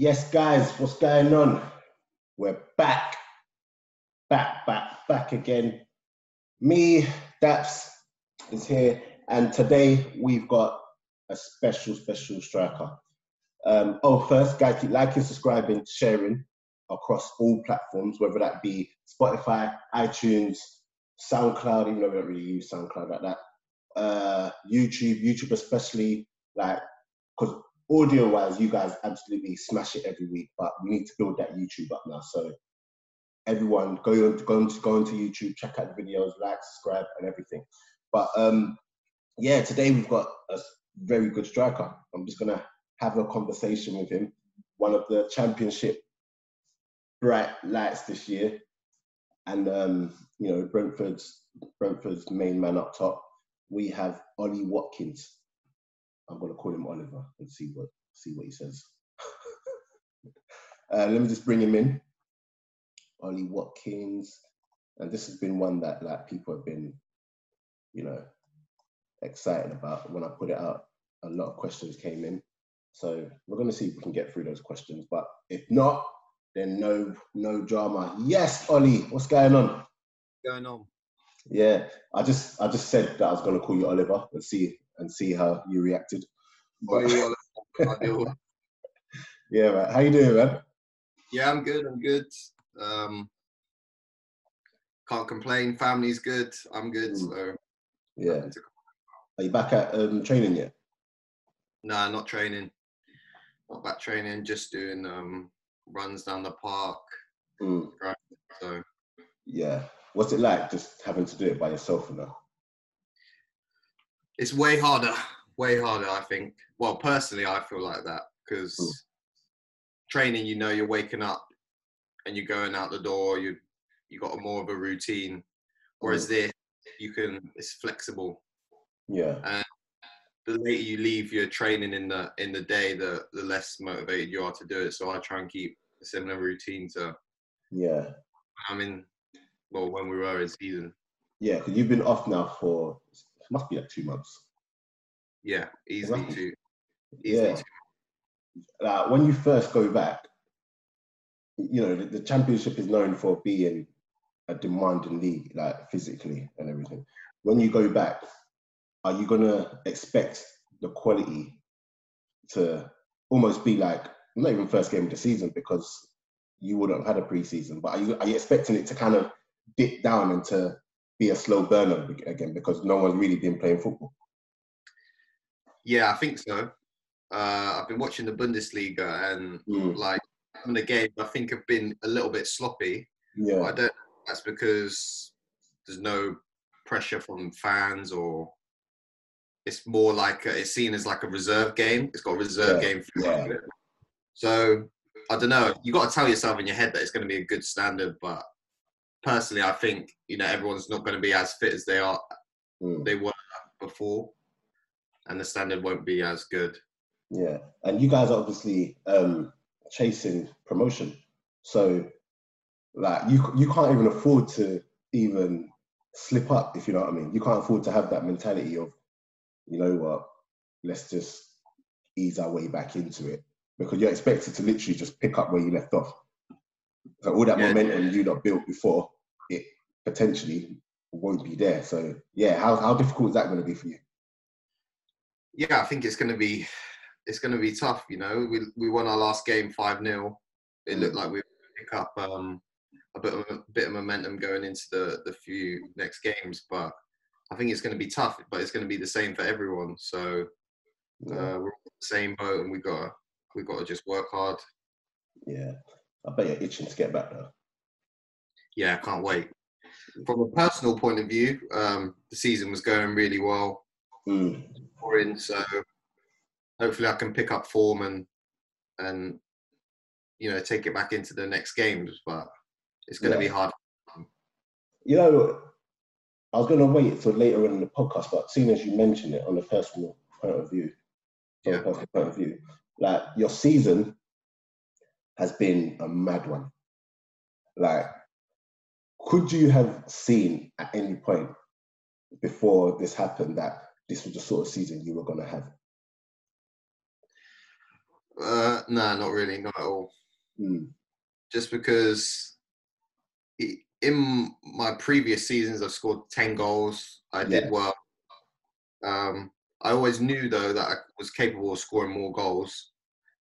Yes, guys, what's going on? We're back, back, back, back again. Me, Daps, is here, and today we've got a special, special striker. Um, oh, first, guys, keep liking, subscribing, sharing across all platforms, whether that be Spotify, iTunes, SoundCloud, even though we don't really use SoundCloud like that. Uh, YouTube, YouTube especially, like, because audio wise, you guys absolutely smash it every week, but we need to build that YouTube up now. So everyone go on, go on, go onto YouTube, check out the videos, like, subscribe, and everything. But um, yeah, today we've got a very good striker. I'm just gonna have a conversation with him. One of the championship bright lights this year, and um, you know Brentford's Brentford's main man up top. We have Ollie Watkins. I'm gonna call him Oliver and see what see what he says. uh, let me just bring him in. Ollie Watkins, and this has been one that like people have been, you know, excited about when I put it out. A lot of questions came in, so we're gonna see if we can get through those questions. But if not, then no no drama. Yes, Ollie, what's going on? going on? Yeah, I just I just said that I was gonna call you Oliver and see and see how you reacted. Yeah, man. How you doing, man? Yeah, I'm good. I'm good. Um, can't complain. Family's good. I'm good. Mm. So Yeah. Are you back at um, training yet? nah, not training. Not back training. Just doing um, runs down the park. Mm. Right. So Yeah. What's it like just having to do it by yourself now? It's way harder. Way harder, I think. Well, personally, I feel like that because Mm. training, you know, you're waking up and you're going out the door. You you got a more of a routine. Whereas Mm. this, you can. It's flexible. Yeah. the later you leave your training in the in the day, the the less motivated you are to do it. So I try and keep a similar routine to Yeah. I mean, well, when we were in season. Yeah, because you've been off now for must be like two months. Yeah, easily Right. two. Easily Yeah. two. Like when you first go back, you know, the, the championship is known for being a demanding league, like physically and everything. When you go back, are you gonna expect the quality to almost be like not even first game of the season because you wouldn't have had a preseason, but are you are you expecting it to kind of dip down and to be a slow burner again because no one's really been playing football? Yeah, I think so. Uh, I've been watching the Bundesliga and Mm, like some of the games I think have been a little bit sloppy. But I don't. That's because there's no pressure from fans, or it's more like a, it's seen as like a reserve game. It's got a reserve Yeah, game. yeah. it. So I don't know. You got to tell yourself in your head that it's going to be a good standard, but personally, I think you know everyone's not going to be as fit as they are mm. they were before, and the standard won't be as good. Yeah, and you guys are obviously um, chasing promotion, so like you you can't even afford to even slip up if you know what I mean. You can't afford to have that mentality of, you know what, let's just ease our way back into it because you're expected to literally just pick up where you left off. So all that Yeah. momentum you not built before, it potentially won't be there. So yeah, how how difficult is that going to be for you? Yeah, I think it's going to be it's going to be tough. You know, we we won our last game five 0 It looked like we pick up um, a bit of a bit of momentum going into the the few next games, but I think it's going to be tough. But it's going to be the same for everyone. So uh, we're all the same boat, and we got we got to just work hard. yeah, I bet you're itching to get back though. Yeah, I can't wait. From a personal point of view, um, the season was going really well. Mm. We're in, so hopefully I can pick up form and and you know take it back into the next games. But it's going to Yeah. be hard. You know, I was going to wait till later in the podcast, but seeing as you mentioned it on a personal point of view, from Yeah. a personal point of view, like your season has been a mad one. Like, could you have seen at any point before this happened that this was the sort of season you were going to have? Uh, nah, not really, not at all. Mm. Just because i- in my previous seasons, I've scored ten goals. I did well. Um, I always knew though that I was capable of scoring more goals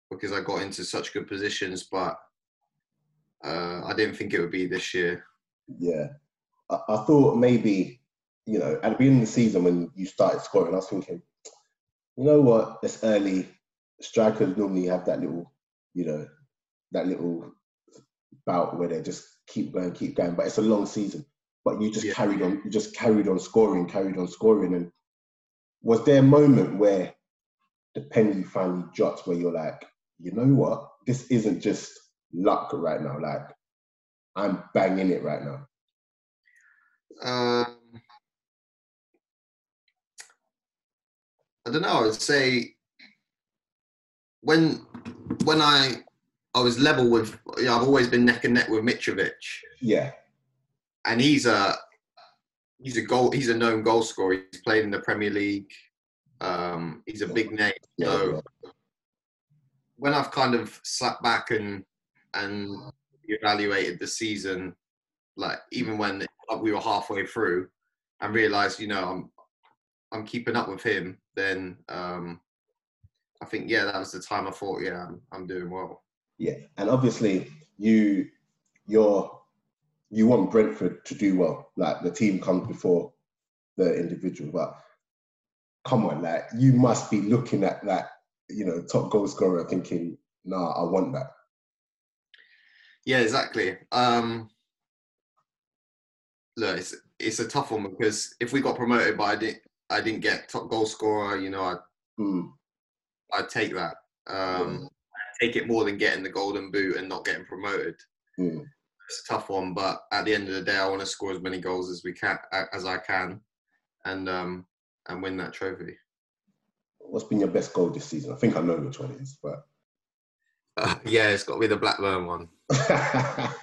because I got into such good positions, but uh, I didn't think it would be this year. Yeah. I, I thought maybe, you know, at the beginning of the season when you started scoring, I was thinking, you know what, it's early. Strikers normally have that little, you know, that little bout where they just keep going, keep going. But it's a long season. But you just Yeah. carried on, you just carried on scoring, carried on scoring. And was there a moment where the penny finally drops where you're like, you know what, this isn't just luck right now. Like I'm banging it right now. Um, I don't know. I'd say when when I I was level with, you know, I've always been neck and neck with Mitrovic, Yeah, and he's a he's a goal he's a known goal scorer. He's played in the Premier League. Um, he's a big name. So yeah. When I've kind of sat back and and evaluated the season, like even when we were halfway through, and realised, you know, I'm I'm keeping up with him, then um, I think yeah, that was the time I thought, yeah, I'm, I'm doing well. yeah. And obviously, you you're you want Brentford to do well. Like the team comes before the individual, but come on, like you must be looking at that, you know, top goal scorer, thinking, nah, I want that. Yeah, exactly. Um, look, it's it's a tough one because if we got promoted, but I didn't I didn't get top goal scorer, you know, I Mm, I'd take that. Um, I'd take it more than getting the golden boot and not getting promoted. mm. It's a tough one, but at the end of the day, I want to score as many goals as we can as I can, and um, and win that trophy. What's been your best goal this season? I think I know which one it is, but Uh, yeah, it's got to be the Blackburn one.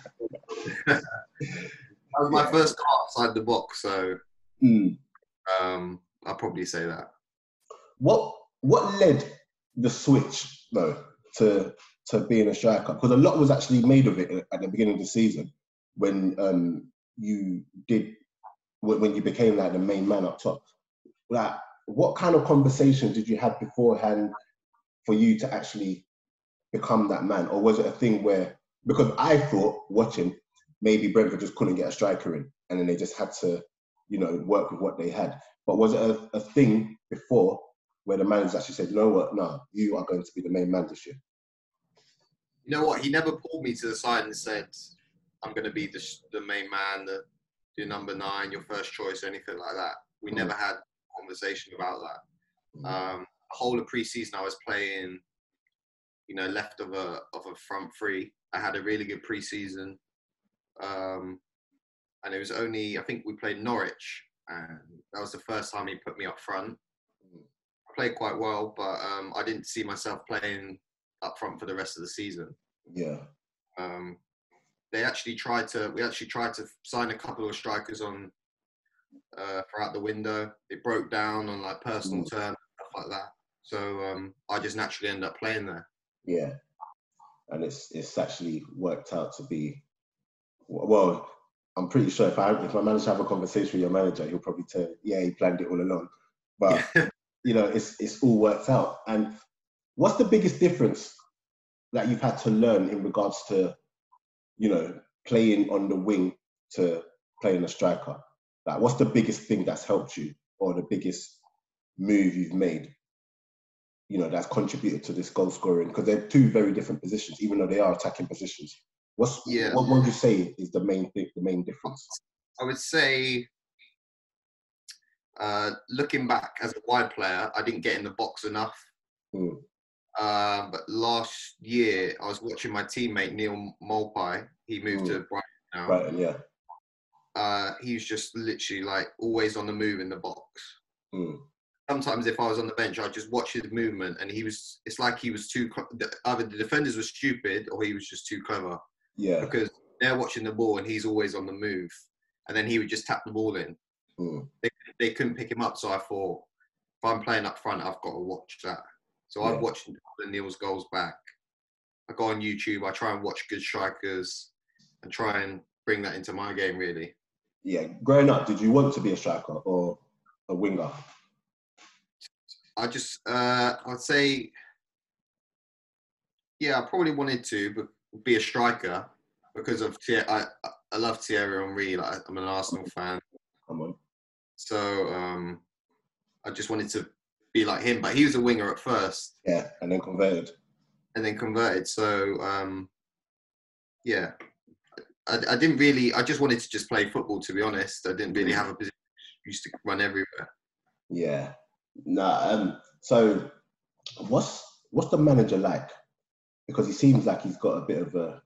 That was my Yeah. first goal outside the box, so Mm. um, I'll probably say that. What what led the switch though to to being a striker? Because a lot was actually made of it at the beginning of the season when um, you did when when you became like the main man up top. Like, what kind of conversation did you have beforehand for you to actually become that man, or was it a thing where because I thought watching maybe Brentford just couldn't get a striker in, and then they just had to, you know, work with what they had. But was it a, a thing before where the manager actually said, you know what, no, you are going to be the main man this year? You know what? He never pulled me to the side and said, "I'm going to be the, the main man, the, your number nine, your first choice, anything like that." We Mm. never had conversation about that. Um, the whole of preseason, I was playing, you know, left of a of a front three. I had a really good preseason, um, and it was only I think we played Norwich, and that was the first time he put me up front. I played quite well, but um, I didn't see myself playing up front for the rest of the season. Yeah. Um, they actually tried to. We actually tried to sign a couple of strikers on uh, throughout the window. It broke down on like personal Mm. terms, stuff like that. So um, I just naturally end up playing there. Yeah. And it's it's actually worked out to be well, I'm pretty sure if I if I manage to have a conversation with your manager, he'll probably tell yeah, he planned it all along. But you know, it's it's all worked out. And what's the biggest difference that you've had to learn in regards to, you know, playing on the wing to playing a striker? Like what's the biggest thing that's helped you or the biggest move you've made you know, that's contributed to this goal scoring because they're two very different positions, even though they are attacking positions. What's Yeah. what would you say is the main thing, the main difference? I would say, uh, looking back as a wide player, I didn't get in the box enough. Mm. Uh, but last year, I was watching my teammate Neal Maupay. He moved Mm. to Brighton now. Right, and yeah. Uh, he was just literally like always on the move in the box. Mm. Sometimes, if I was on the bench, I'd just watch his movement, and he was. It's like he was too. Either the defenders were stupid, or he was just too clever. Yeah. Because they're watching the ball, and he's always on the move, and then he would just tap the ball in. Mm. they couldn't pick him up. So I thought, if I'm playing up front, I've got to watch that. So I've watched Neal's goals back. I go on YouTube. I try and watch good strikers and try and bring that into my game. Really. Yeah. Growing up, did you want to be a striker or a winger? I just, uh, I'd say, yeah, I probably wanted to be a striker because of I, I love Thierry Henry. Like I'm an Arsenal fan. Come on. So um, I just wanted to be like him, but he was a winger at first. Yeah, and then converted. And then converted. So um, yeah, I, I didn't really. I just wanted to just play football. To be honest, I didn't really have a position. I used to run everywhere. Yeah. No. Um. So, what's what's the manager like? Because he seems like he's got a bit of a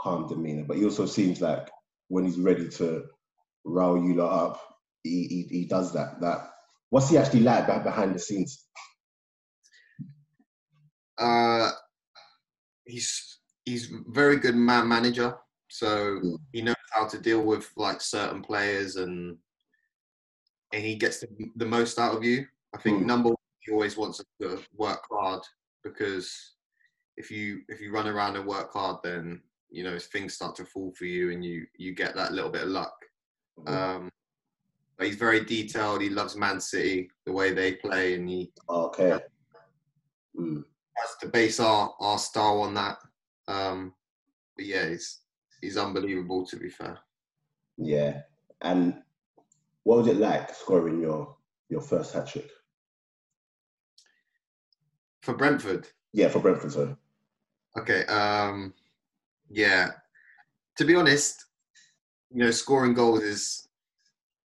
calm demeanor, but he also seems like when he's ready to rile you lot up, he, he, he does that. That what's he actually like behind the scenes? Uh, he's he's very good man manager, so mm. he knows how to deal with like certain players and and he gets the, the most out of you. I think mm. number one, he always wants to work hard because if you if you run around and work hard, then you know things start to fall for you and you you get that little bit of luck. Mm. Um, but he's very detailed. He loves Man City, the way they play, and he okay. Mm. Has to base our our style on that. Um, but yeah, he's he's unbelievable to be fair. Yeah, and what was it like scoring your your first hat trick for Brentford? Yeah, for Brentford. Sorry. Okay. Um, yeah. To be honest, you know, scoring goals is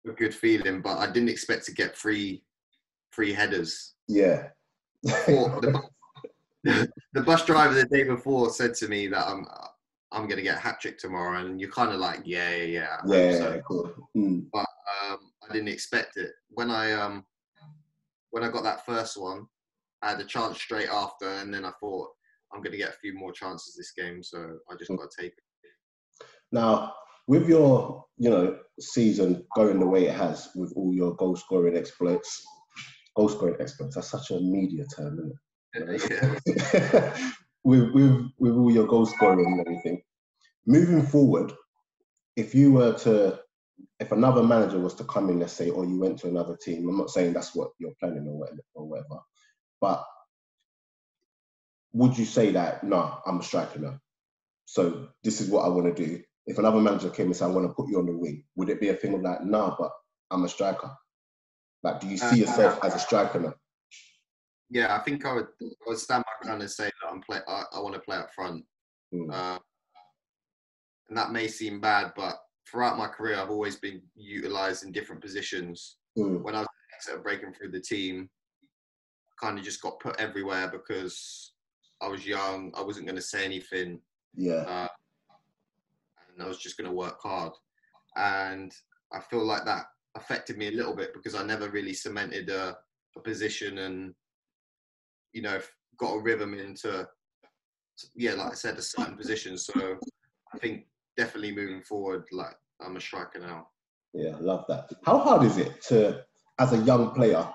a good feeling, but I didn't expect to get three three headers. Yeah. the, the bus driver the day before said to me that I'm I'm gonna get a hat trick tomorrow, and you're kind of like, yeah, yeah, yeah. Yeah, so. cool. Mm. But um, I didn't expect it. When I um when I got that first one, I had a chance straight after, and then I thought I'm gonna get a few more chances this game, so I just mm. got to take it. Now, with your you know season going the way it has with all your goal scoring exploits goal scoring exploits that's such a media term isn't it yeah. with, with with all your goal scoring and everything moving forward if you were to if another manager was to come in let's say or you went to another team i'm not saying that's what you're planning or whatever, or whatever but would you say that no i'm a striker now so this is what i want to do if another manager came and said, I want to put you on the wing," would it be a thing of like, "Nah, but I'm a striker"? Like, do you see uh, yourself as a striker now? Yeah, I think I would, I would stand my ground and say that I'm play. I, I want to play up front, mm. uh, and that may seem bad, but throughout my career, I've always been utilised in different positions. Mm. When I was breaking through the team, I kind of just got put everywhere because I was young. I wasn't going to say anything. Yeah. Uh, and I was just going to work hard. And I feel like that affected me a little bit because I never really cemented a, a position and, you know, got a rhythm into, yeah, like I said, a certain position. So I think definitely moving forward, like I'm a striker now. Yeah, I love that. How hard is it to, as a young player,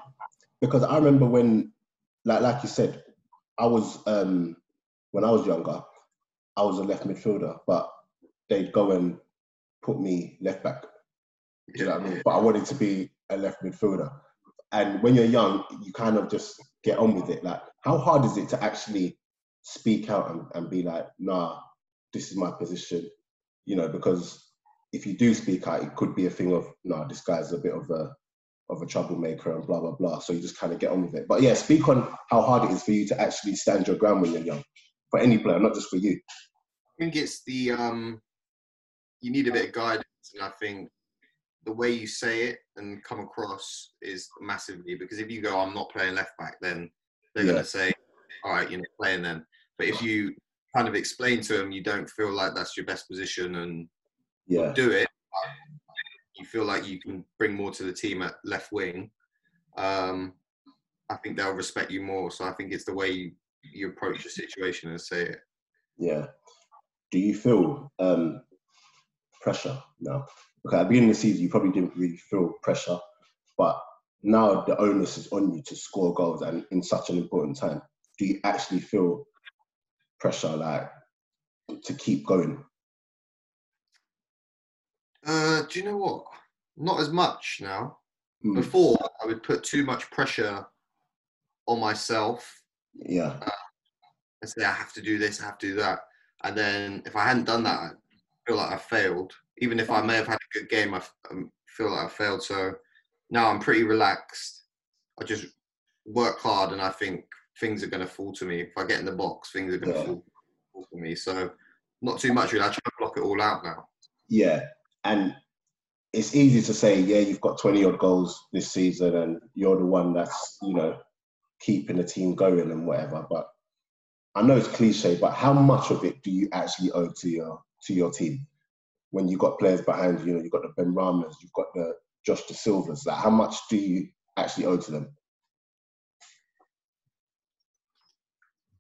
because I remember when, like like you said, I was um, when I was younger, I was a left midfielder, but they'd go and put me left back. You know what I mean? But I wanted to be a left midfielder. And when you're young, you kind of just get on with it. Like, how hard is it to actually speak out and, and be like, nah, this is my position? You know, because if you do speak out, it could be a thing of, nah, this guy's a bit of a of a troublemaker and blah blah blah. So you just kind of get on with it. But yeah, speak on how hard it is for you to actually stand your ground when you're young, for any player, not just for you. I think it's the um, you need a bit of guidance, and I think the way you say it and come across is massively because if you go, "I'm not playing left back," then they're yeah. going to say, "All right, you're not playing then." But if you kind of explain to them you don't feel like that's your best position and yeah. do it, you feel like you can bring more to the team at left wing. Um, I think they'll respect you more. So I think it's the way you, you approach the situation and say it. Yeah. Do you feel um, pressure now. At the beginning of the season, you probably didn't really feel pressure, but now the onus is on you to score goals and in such an important time. do you actually feel pressure like to keep going? Uh, do you know what? Not as much now. Mm, Before, I would put too much pressure on myself yeah, and say, I have to do this, I have to do that. And then if I hadn't done that, I feel like I failed. Even if I may have had a good game, I f- um, feel like I failed. So now I'm pretty relaxed. I just work hard and I think things are going to fall to me. If I get in the box, things are going to Yeah. fall, fall to me. So not too much really. I try to block it all out now. yeah, and it's easy to say, yeah, you've got twenty odd goals this season, and you're the one that's you know keeping the team going and whatever. But I know it's cliche, but how much of it do you actually owe to your to your team when you got players behind you? You know, you've got the Benrahmas, you've got the Josh Dasilvas. Like, how much do you actually owe to them?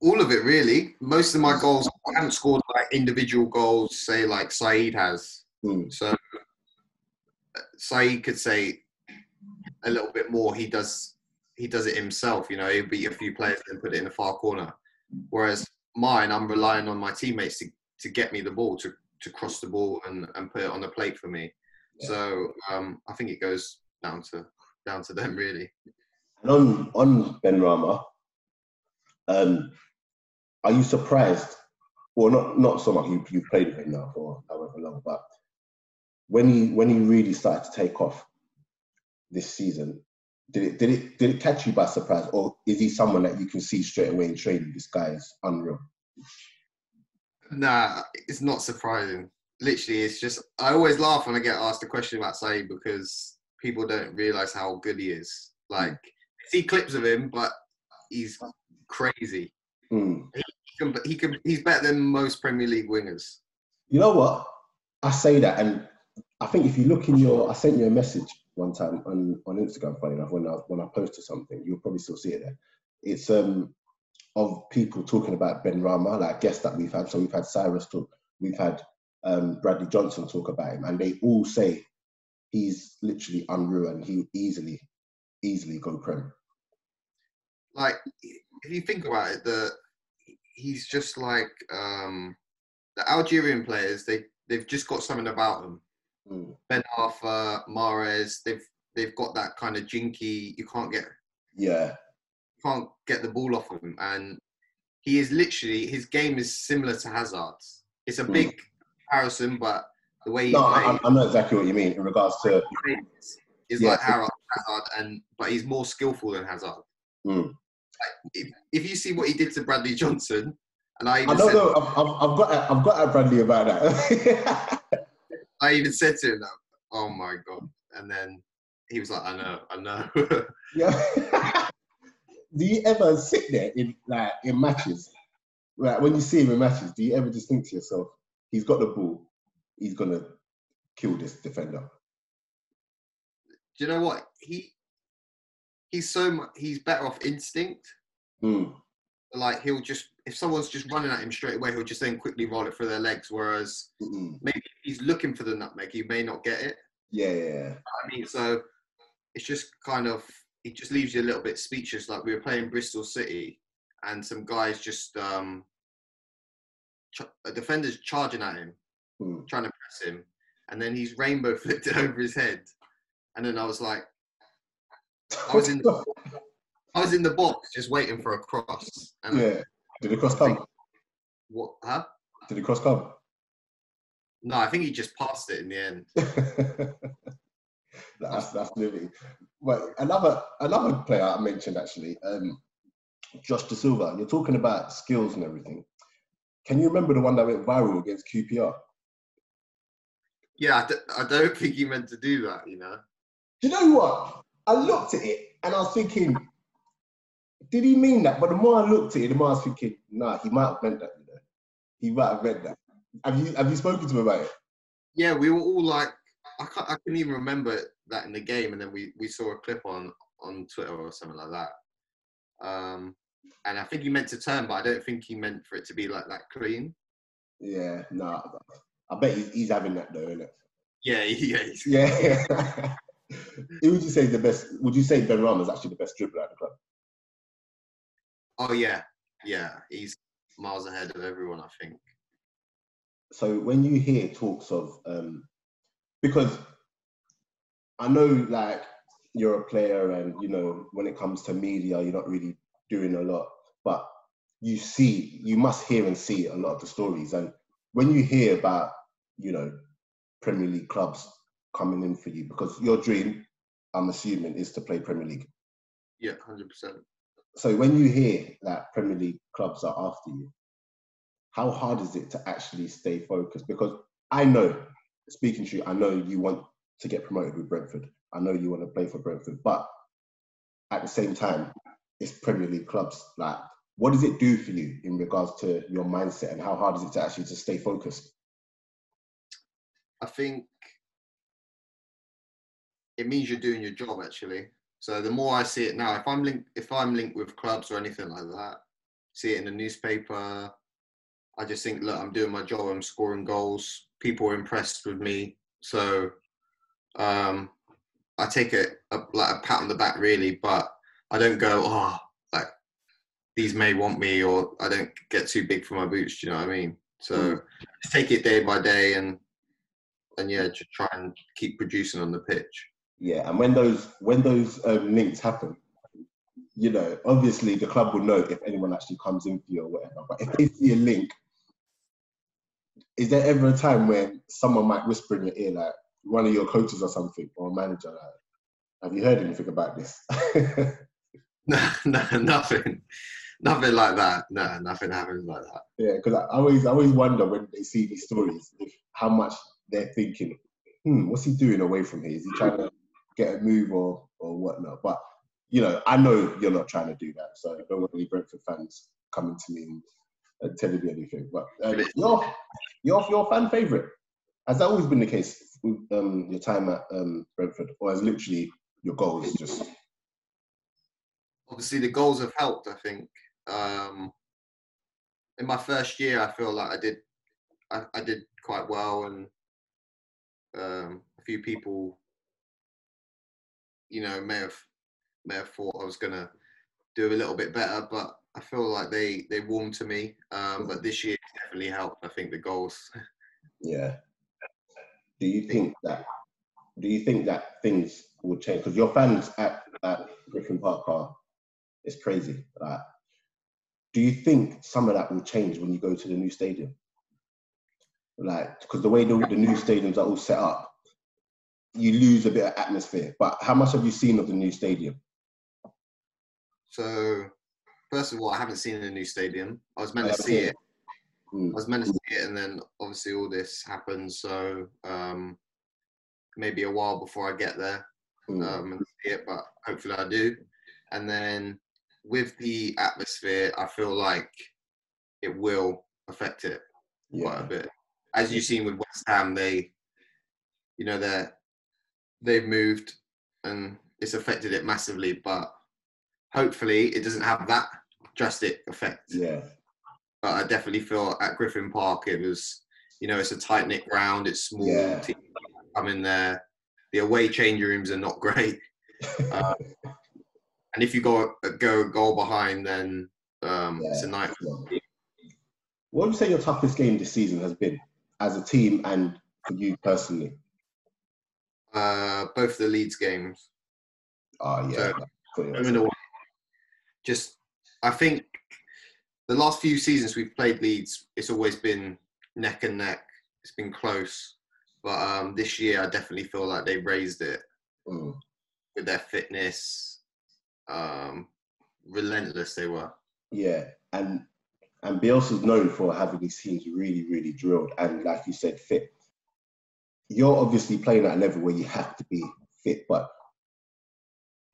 All of it really. Most of my goals, I haven't scored like individual goals, say like Saeed has. Mm, So Saeed could say a little bit more. He does he does it himself. You know, he'll beat a few players and put it in the far corner. Whereas mine, I'm relying on my teammates to, to get me the ball, to, to cross the ball and, and put it on the plate for me. Yeah. So um, I think it goes down to down to them really. And on on Benrahma, um, are you surprised? Well, not not so much. You you played with him now for however long, but when he when he really started to take off this season, did it did it did it catch you by surprise, or is he someone that you can see straight away in training? This guy is unreal. Nah, it's not surprising. Literally, it's just I always laugh when I get asked a question about Saeed because people don't realize how good he is. Like, I see clips of him, but he's crazy. Mm. He can, he can, he's better than most Premier League wingers. You know what? I say that, and I think if you look in your, I sent you a message one time on, on Instagram. Funny enough, when I when I posted something, you'll probably still see it there. It's um of people talking about Benrahma, like guests that we've had. So we've had Cyrus talk, we've had um, Bradley Johnson talk about him, and they all say he's literally and he easily, easily go prem. Like, if you think about it, the he's just like um, the Algerian players. They they've just got something about them. Mm. Ben Arthur, Mahrez, they've they've got that kind of jinky. You can't get Yeah, can't get the ball off him, and he is literally his game is similar to Hazard's. It's a Mm. big comparison, but the way he no, I, plays I know exactly what you mean in regards to. is Yeah. like Hazard, Hazard, and but he's more skillful than Hazard. Mm. If, if you see what he did to Bradley Johnson, and I I don't said, know. I've, I've, I've got I've got at Bradley about that. I even said to him oh my god, and then he was like, I know, I know. Yeah. do you ever sit there in like in matches? Like when you see him in matches, do you ever just think to yourself, he's got the ball, he's gonna kill this defender? Do you know what he? He's so much. He's better off instinct. Mm. like he'll just if someone's just running at him straight away, he'll just then quickly roll it through their legs. Whereas Mm-mm. maybe if he's looking for the nutmeg, he may not get it. Yeah, yeah, yeah. I mean, so it's just kind of it just leaves you a little bit speechless. Like we were playing Bristol City, and some guys just um, ch- a defender's charging at him, Mm. trying to press him, and then he's rainbow flipped it over his head, and then I was like, I was in the, I was in the box just waiting for a cross, and yeah. Did the cross come? what? Huh? Did the cross come? No, I think he just passed it in the end. that's that's really. Well, another another player I mentioned actually, um, Josh Dasilva. You're talking about skills and everything. Can you remember the one that went viral against QPR? Yeah, I, d- I don't think he meant to do that. You know. Do you know what? I looked at it and I was thinking, did he mean that? But the more I looked at it, the more I was thinking, nah, he might have meant that. You know? He might have meant that. Have you have you spoken to him about it? Yeah, we were all like, I can't, I couldn't even remember that in the game, and then we, we saw a clip on on Twitter or something like that. Um, and I think he meant to turn, but I don't think he meant for it to be like that clean. Yeah, nah. I bet he's, he's having that though, isn't it? Yeah, yeah, he's- Yeah. Who would you say the best? Would you say Benrahma is actually the best dribbler at the club? Oh yeah, yeah, he's miles ahead of everyone. I think. So when you hear talks of, um, because I know like you're a player, and you know when it comes to media, you're not really doing a lot, but you see, you must hear and see a lot of the stories, and when you hear about, you know, Premier League clubs coming in for you, because your dream, I'm assuming, is to play Premier League. Yeah, hundred percent. So when you hear that Premier League clubs are after you, how hard is it to actually stay focused? Because I know, speaking to you, I know you want to get promoted with Brentford. I know you want to play for Brentford, but at the same time, it's Premier League clubs. Like, what does it do for you in regards to your mindset, and how hard is it to actually to stay focused? I think it means you're doing your job actually. So the more I see it now, if I'm linked, if I'm linked with clubs or anything like that, see it in the newspaper, I just think, look, I'm doing my job. I'm scoring goals. People are impressed with me. So um, I take it a, like a pat on the back, really, but I don't go, oh, like these may want me, or I don't get too big for my boots. Do you know what I mean? So mm. just take it day by day, and and yeah, just try and keep producing on the pitch. Yeah, and when those when those um, links happen, you know, obviously the club will know if anyone actually comes in for you or whatever. But if they see a link is there ever a time when someone might whisper in your ear, like one of your coaches or something, or a manager, like, have you heard anything about this? no, no, nothing, nothing like that. No, nothing happens like that. Yeah, because I always, I always wonder when they see these stories, if, how much they're thinking, hmm, what's he doing away from here? Is he trying to get a move or or whatnot? But you know, I know you're not trying to do that, so don't want any Brentford fans coming to me and telling me anything. But um, your your your fan favorite has that always been the case with um, your time at um, Brentford, or has literally your goals just? Obviously, the goals have helped. I think um, in my first year, I feel like I did I, I did quite well, and um, a few people, you know, may have may have thought I was gonna do a little bit better, but I feel like they they warmed to me. Um, but this year definitely helped. I think the goals. Yeah. Do you think that? Do you think that things will change? Because your fans at at Griffin Park are, it's crazy. Like, do you think some of that will change when you go to the new stadium? Like, because the way the, the new stadiums are all set up, you lose a bit of atmosphere. But how much have you seen of the new stadium? So first of all, I haven't seen the new stadium. I was meant to see it. Mm. I was meant to see it, and then obviously all this happened. So um, maybe a while before I get there mm. um, and see it, but hopefully I do. And then with the atmosphere, I feel like it will affect it yeah. quite a bit. As you've seen with West Ham, they, you know, they're they've moved and it's affected it massively. But hopefully, it doesn't have that drastic effect. Yeah. But I definitely feel at Griffin Park it was, you know, it's a tight knit ground. It's small. Yeah. Come in there. The away change rooms are not great. uh, and if you go go a goal behind, then um, yeah. it's a night. What would you say your toughest game this season has been as a team and for you personally? Uh, both the Leeds games. Oh yeah. So, just I think the last few seasons we've played Leeds, it's always been neck and neck. It's been close, but um, this year I definitely feel like they raised it mm. with their fitness. Um, relentless they were. Yeah, and and Bielsa's known for having his teams really, really drilled and, like you said, fit. You're obviously playing at a level where you have to be fit, but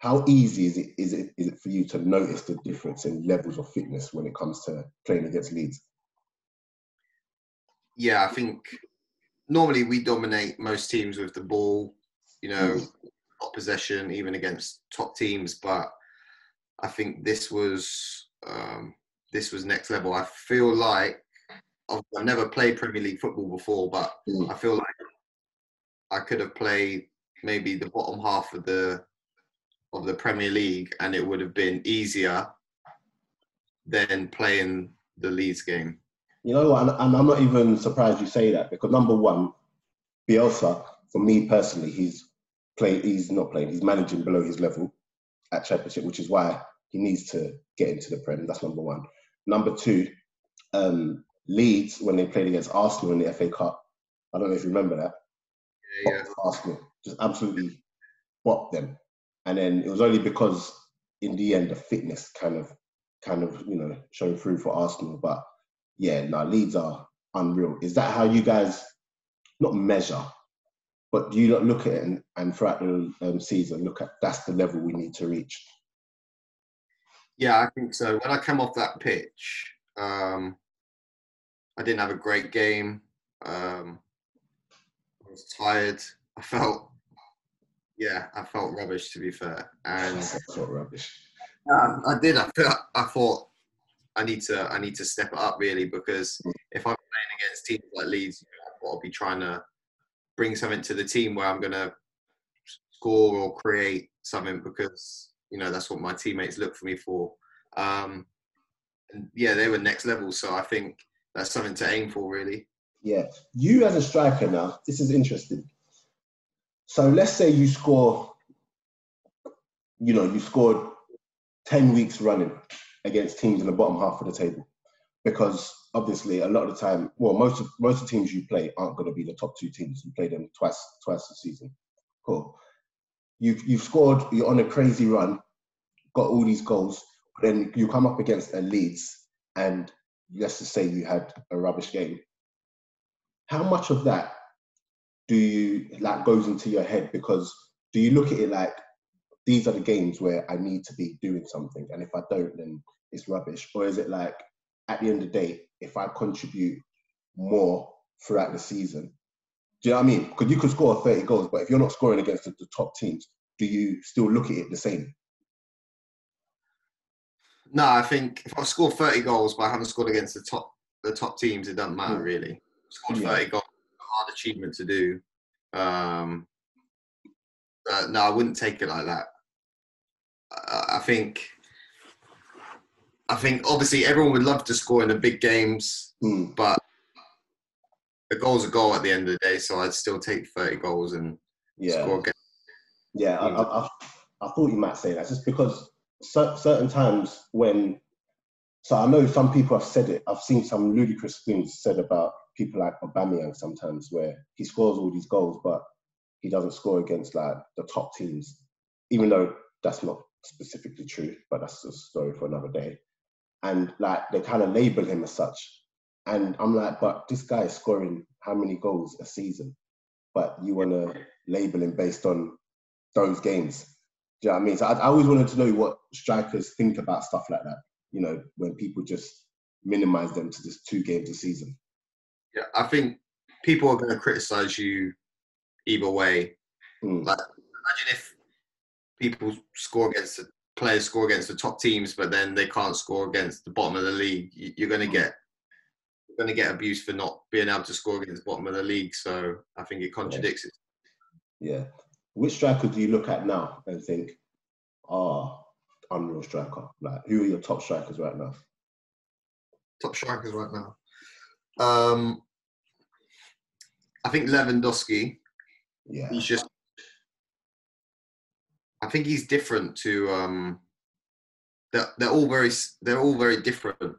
how easy is it is it is it for you to notice the difference in levels of fitness when it comes to playing against Leeds? Yeah, I think normally we dominate most teams with the ball, you know, mm. possession, even against top teams. But I think this was um, this was next level. I feel like I've never played Premier League football before, but mm. I feel like I could have played maybe the bottom half of the of the Premier League, and it would have been easier than playing the Leeds game. You know? And, and I'm not even surprised you say that because number one, Bielsa, for me personally, he's playing. He's not playing. He's managing below his level at Championship, which is why he needs to get into the Prem. That's number one. Number two, um, Leeds when they played against Arsenal in the FA Cup. I don't know if you remember that. Yeah, yeah. Arsenal just absolutely bopped them, and then it was only because in the end the fitness kind of, kind of you know showed through for Arsenal. But yeah, now Leeds are unreal. Is that how you guys not measure, but do you not look at it and, and throughout the um, season look at that's the level we need to reach? Yeah, I think so. When I came off that pitch, um, I didn't have a great game. Um, I was tired. I felt, yeah, I felt rubbish to be fair. And That's not rubbish. um, I did. I felt. I thought I need to. I need to step it up really because if I'm playing against teams like Leeds, to be trying to bring something to the team where I'm going to score or create something because you know that's what my teammates look for me for. Um, and yeah, they were next level, so I think that's something to aim for really. Yeah, you as a striker now. This is interesting. So let's say you score. You know, you scored ten weeks running against teams in the bottom half of the table, because obviously a lot of the time, well, most of most of the teams you play aren't going to be the top two teams. You play them twice twice a season. Cool. You've you've scored. You're on a crazy run. Got all these goals. But then you come up against a Leeds, and let's just say you had a rubbish game. How much of that do you like goes into your head? Because do you look at it like these are the games where I need to be doing something, and if I don't, then it's rubbish? Or is it like at the end of the day, if I contribute more throughout the season, do you know what I mean? Because you could score 30 goals, but if you're not scoring against the, the top teams, do you still look at it the same? No, I think if I score 30 goals but I haven't scored against the top the top teams, it doesn't matter Mm. really. Scored Yeah. 30 goals, hard achievement to do. Um, uh, no, I wouldn't take it like that. I, I think, I think obviously everyone would love to score in the big games, Hmm. but a goal's a goal at the end of the day. So I'd still take 30 goals and Yeah. score against. Yeah, I, I, I, I thought you might say that just because certain times when, so I know some people have said it. I've seen some ludicrous things said about people like Aubameyang sometimes, where he scores all these goals, but he doesn't score against like the top teams, even though that's not specifically true. But that's a story for another day. And like they kind of label him as such, and I'm like, but this guy is scoring how many goals a season? But you want to label him based on those games. Do you know what I mean? So I, I always wanted to know what strikers think about stuff like that. You know, when people just minimize them to just two games a season. Yeah, I think people are going to criticize you either way. Mm. Like, imagine if people score against the players score against the top teams, but then they can't score against the bottom of the league. You- You're going to get you're going to get abused for not being able to score against the bottom of the league. So I think it contradicts it. Yeah. Which striker do you look at now and think, ah, I'm unreal striker? Like, who are your top strikers right now? Top strikers right now. Um, I think Lewandowski. Yeah. He's just. I think he's different to. Um, they're, they're all very they're all very different.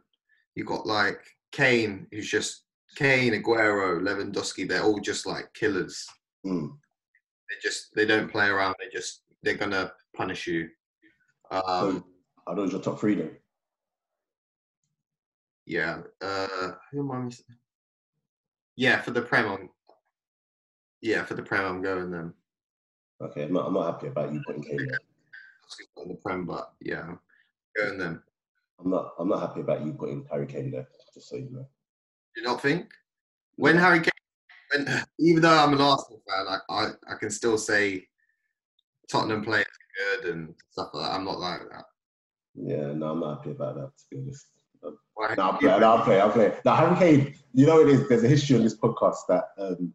You've got like Kane, who's just Kane, Aguero, Lewandowski. They're all just like killers. Mm. They just they don't play around. They just they're gonna punish you. Um, So, are those your top three then? yeah. Uh, who am I missing? Yeah, for the Prem, yeah, for the Prem, I'm going then. Okay, I'm not, I'm not happy about you putting Kane there. in the Prem, but yeah, I'm going them. I'm not, I'm not happy about you putting Harry Kane there, just so you know. Do you not think? When Harry Kane, when, even though I'm an Arsenal fan, I, I, I can still say Tottenham players are good and stuff like that. I'm not like that. Yeah, no, I'm not happy about that, to be honest. Why- No, I'll play. No, I'll play. I'll play. Now, Harry Kane, you know it is. There's a history on this podcast that um,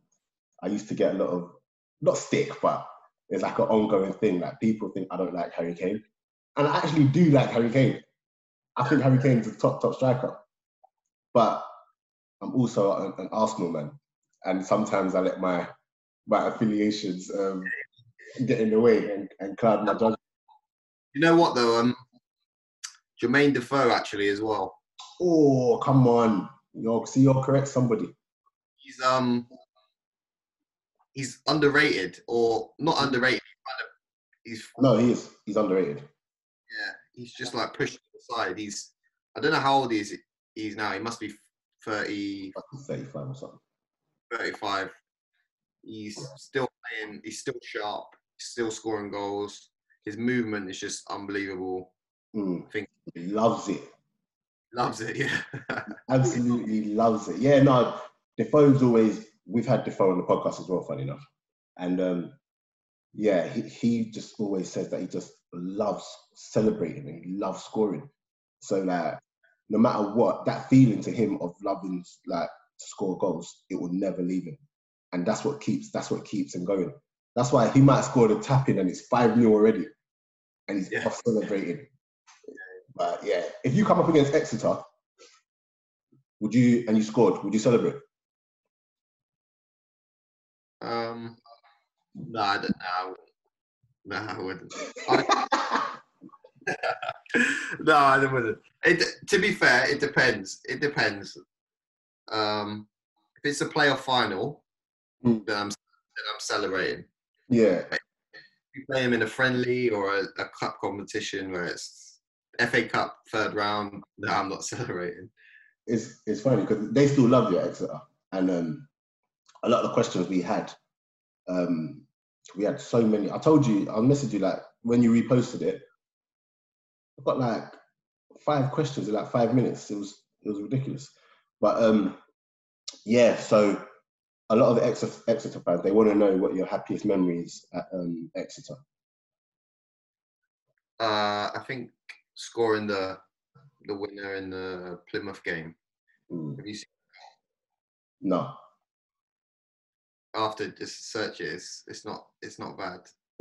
I used to get a lot of, not stick, but it's like an ongoing thing. Like people think I don't like Harry Kane, and I actually do like Harry Kane. I think Harry Kane's a top top striker, but I'm also an, an Arsenal man, and sometimes I let my my affiliations um, get in the way and, and cloud my judgment. You know what though? Um, Jermaine Defoe actually as well. Oh, come on. You're, see, you're correct, somebody. He's um he's underrated or not underrated. He's no, he is. He's underrated. Yeah, he's just like pushed to the side. He's I don't know how old he is. He's now. He must be 30, 35 or something. 35. He's still playing. He's still sharp. He's still scoring goals. His movement is just unbelievable. Mm. I think he loves it. Loves it, yeah. Absolutely loves it. Yeah, no, Defoe's always, we've had Defoe on the podcast as well, funny enough. And um, yeah, he, he just always says that he just loves celebrating and he loves scoring. So like, no matter what, that feeling to him of loving like to score goals, it will never leave him. And that's what keeps that's what keeps him going. That's why he might score the tap in and it's 5 0 already. And he's yeah. celebrating. But yeah, if you come up against Exeter, would you and you scored, would you celebrate? Um, no, I don't know. No, I wouldn't. I, no, I wouldn't. It, to be fair, it depends. It depends. Um, if it's a playoff final, mm. then, I'm, then I'm celebrating. Yeah. If you play them in a friendly or a, a cup competition where it's FA Cup third round. No, I'm not celebrating. It's it's funny because they still love you Exeter, and um, a lot of the questions we had, um, we had so many. I told you, I messaged you like when you reposted it. I got like five questions in like five minutes. It was it was ridiculous, but um, yeah. So a lot of the Exeter, Exeter fans they want to know what your happiest memories at um, Exeter. Uh, I think scoring the the winner in the Plymouth game. Mm. Have you seen? No. After just search it, it's, it's not it's not bad.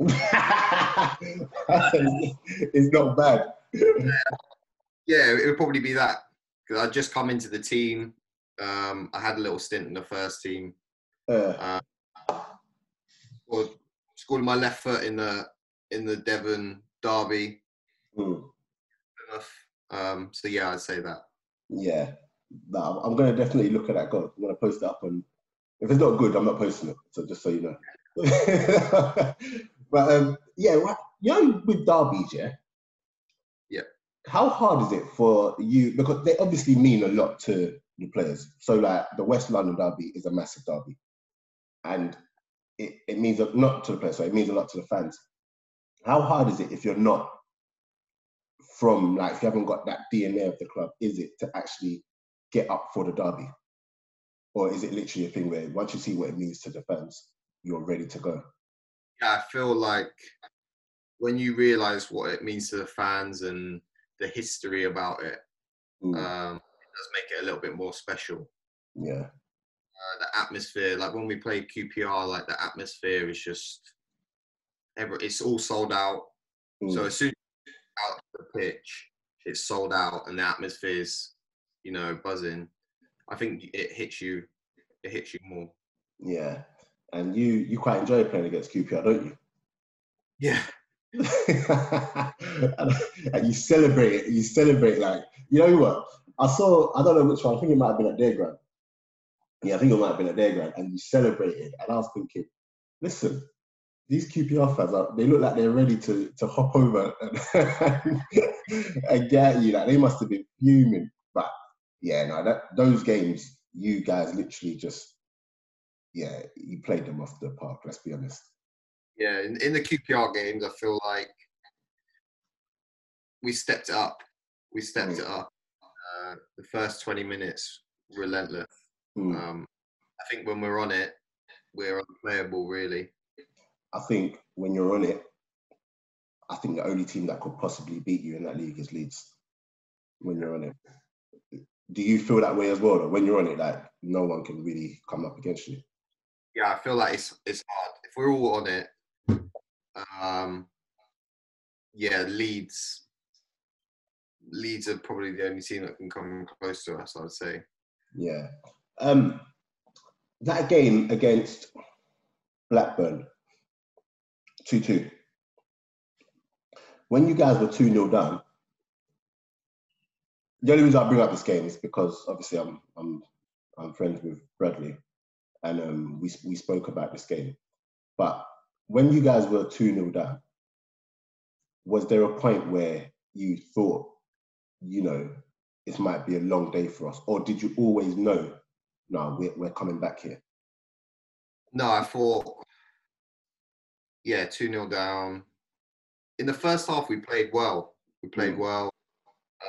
it's not bad. yeah, it would probably be that because I just come into the team. Um, I had a little stint in the first team. Uh, uh, scored, scored my left foot in the in the Devon derby. Mm. Um, so yeah, I'd say that. Yeah, no, I'm gonna definitely look at that goal. I'm gonna post it up, and if it's not good, I'm not posting it. So just so you know. but um, yeah, you know, with derbies, yeah. Yeah. How hard is it for you? Because they obviously mean a lot to the players. So like the West London derby is a massive derby, and it, it means a, not to the players. So it means a lot to the fans. How hard is it if you're not from like if you haven't got that DNA of the club, is it to actually get up for the derby? Or is it literally a thing where once you see what it means to the fans, you're ready to go? Yeah, I feel like when you realise what it means to the fans and the history about it, mm. um, it does make it a little bit more special. Yeah. Uh, the atmosphere, like when we play QPR, like the atmosphere is just, every, it's all sold out. Mm. So as soon as out the pitch, it's sold out, and the atmosphere's, you know, buzzing. I think it hits you. It hits you more. Yeah, and you you quite enjoy playing against QPR, don't you? Yeah. and you celebrate it. You celebrate like you know what? I saw. I don't know which one. I think it might have been at their ground. Yeah, I think it might have been at their ground, and you celebrated. And I was thinking, listen, these QPR fans are, they look like they're ready to, to hop over and, and get you. Like they must have been fuming. Yeah, no, that those games, you guys literally just yeah, you played them off the park, let's be honest. Yeah, in, in the QPR games, I feel like we stepped it up. We stepped mm. it up. Uh, the first 20 minutes, relentless. Mm. Um, I think when we're on it, we're unplayable, really. I think when you're on it, I think the only team that could possibly beat you in that league is Leeds. When you're on it, do you feel that way as well? Though? When you're on it, like no one can really come up against you. Yeah, I feel like it's it's hard. If we're all on it, um, yeah, Leeds, Leeds are probably the only team that can come close to us. I would say. Yeah. Um, that game against Blackburn, 2 2. When you guys were 2 0 down, the only reason I bring up this game is because obviously I'm I'm I'm friends with Bradley, and um, we we spoke about this game. But when you guys were two 0 down, was there a point where you thought, you know, this might be a long day for us, or did you always know, no, we're we're coming back here? No, I thought, yeah, two 0 down. In the first half, we played well. We played Mm. well.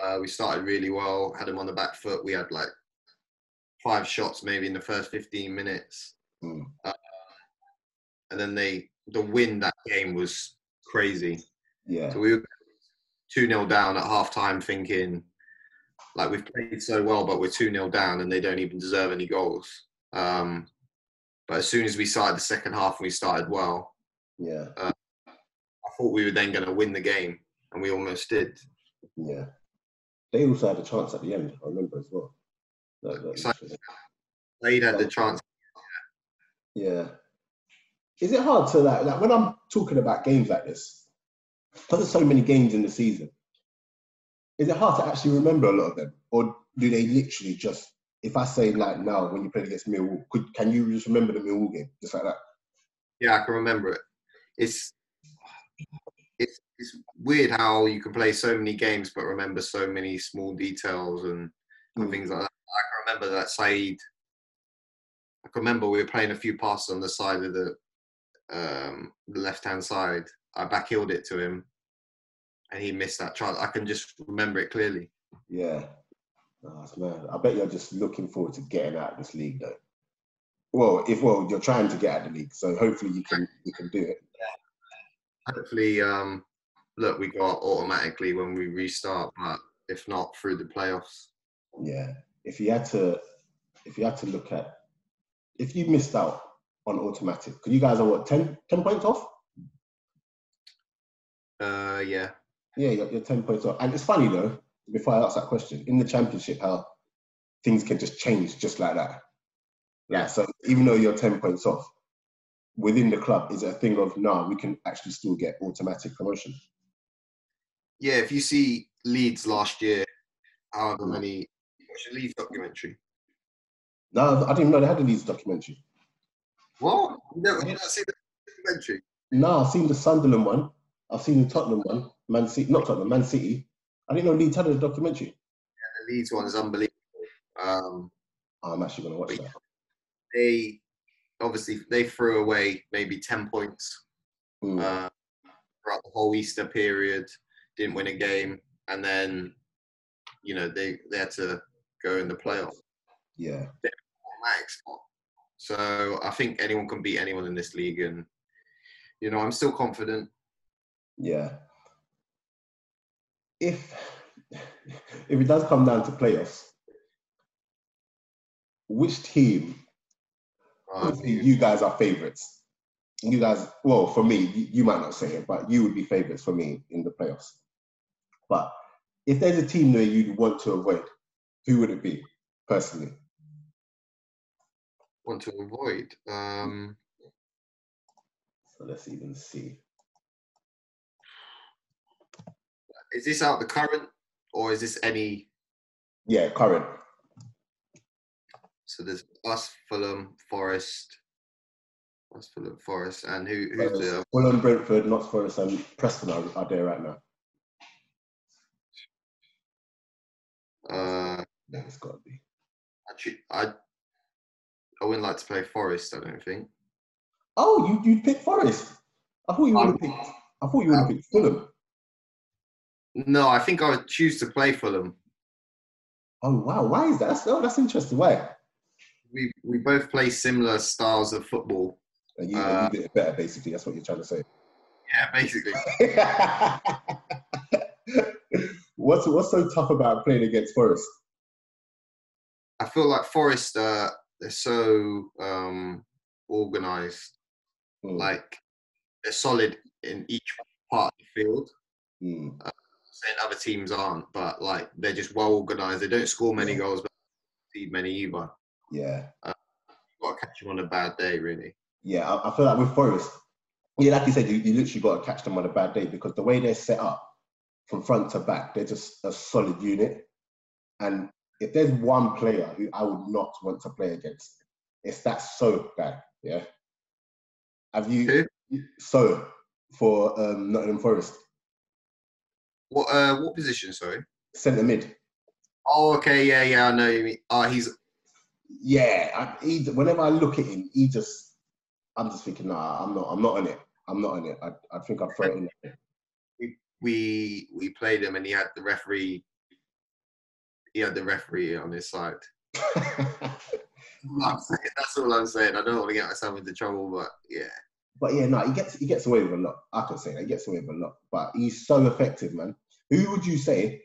Uh, we started really well. Had them on the back foot. We had like five shots maybe in the first 15 minutes. Mm. and then they the win that game was crazy. Yeah, So we were two 0 down at half time, thinking like we've played so well, but we're two 0 down and they don't even deserve any goals. Um, but as soon as we started the second half and we started well, yeah, I thought we were then going to win the game, and we almost did. yeah. They also had a chance at the end. I remember as well. Um, that- that-. They'd had the chance. Yeah. Is it hard to like, like when I'm talking about games like this, because there's so many games in the season, is it hard to actually remember a lot of them? Or do they literally just if I say like now when you played against Millwall, could can you just remember the Millwall game? Just like that? Yeah, I can remember it. It's it's it's weird how you can play so many games but remember so many small details and, and Mm. things like that. I can remember that Saeed. I can remember we were playing a few passes on the side of the um, the left hand side. I backheeled it to him, and he missed that chance. I can just remember it clearly. Yeah. That's mad. I bet you're just looking forward to getting out of this league though. Well, if well, you're trying to get out of the league, so hopefully you can you can do it. Hopefully, um, look, we got automatically when we restart, but if not, through the playoffs. Yeah. If you had to if you had to look at if you missed out on automatic, because you guys are what 10, 10 points off? Uh, yeah. Yeah, you're, you're 10 points off. And it's funny though, before I ask that question, in the championship, how things can just change just like that. Yeah. So even though you're 10 points off, within the club, is it a thing of, no, we can actually still get automatic promotion? Yeah, if you see Leeds last year, however many, your Leeds documentary? No, I didn't even know they had a Leeds documentary. What? You never, you not seen the documentary? No, I've seen the Sunderland one. I've seen the Tottenham one. Man City, not Tottenham, Man City. I didn't know Leeds had a documentary. The Leeds one is unbelievable. Um, Oh, I'm actually going to watch that. they obviously they threw away maybe ten points Mm. uh, throughout the whole Easter period. Didn't win a game, and then you know they they had to go in the playoff. yeah. spot. So I think anyone can beat anyone in this league, and you know I'm still confident. Yeah. If if it does come down to playoffs, which team? Oh, Obviously you guys are favourites. You guys, well, for me, you, you might not say it, but you would be favourites for me in the playoffs. But if there's a team that you'd want to avoid, who would it be, personally? want to avoid. Um, So let's even see. is this out the current, or is this any? Yeah, current. So there's us, Fulham, Forest, us, Fulham, Forest, and who? Who's the? Fulham, Brentford, Notts Forest, and um, Preston are, are there right now. Uh, it's got to be. actually, I. I wouldn't like to play Forest. I don't think. Oh, you you picked Forest. I thought you would have um, picked. I thought you would have um, picked Fulham. No, I think I would choose to play Fulham. Oh wow, why is that? That's, oh, that's interesting. Why? We we both play similar styles of football. You, Uh, you did it better, basically. That's what you're trying to say. Yeah, basically. what's what's so tough about playing against Forest? I feel like Forest, uh, they're so um, organized. Mm, Like they're solid in each part of the field. mm, saying other teams aren't, but like they're just well organised. They don't score many Yeah. goals, but see many either. Yeah, Got to catch them on a bad day, really. Yeah. I, I feel like with Forest, yeah, like you said, you, you literally got to catch them on a bad day because the way they're set up from front to back, they're just a solid unit. And if there's one player who I would not want to play against, it's that so guy. Yeah. Have you so for um, Nottingham Forest What uh, what position? Sorry. centre mid? Oh, okay, yeah, yeah, I know. You mean. Oh, he's Yeah, I, he, whenever I look at him, he just, I'm just thinking, nah, I'm not, I'm not on it. I'm not on it. I, I think I'll throw it in. we we played him, and he had the referee. He had the referee on his side. That's all I'm saying. I don't want to get myself into trouble, but yeah. but yeah, no, he gets he gets away with a lot. I can say that he gets away with a lot. But he's so effective, man. Who would you say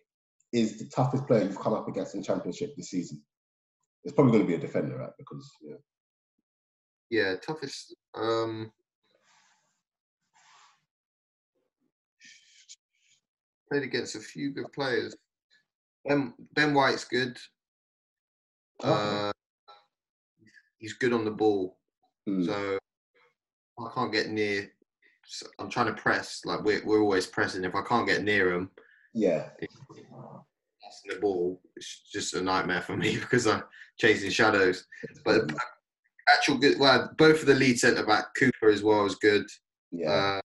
is the toughest player you've come up against in Championship this season? It's probably going to be a defender, right? Because yeah, Yeah, toughest. Um, played against a few good players. Ben Ben White's good. Uh, he's good on the ball, Mm, so I can't get near. so I'm trying to press. Like we're we're always pressing. If I can't get near him, yeah, the ball, it's just a nightmare for me because I'm chasing shadows. But actual good. Well, both of the lead centre back Cooper as well is good. yeah. Uh,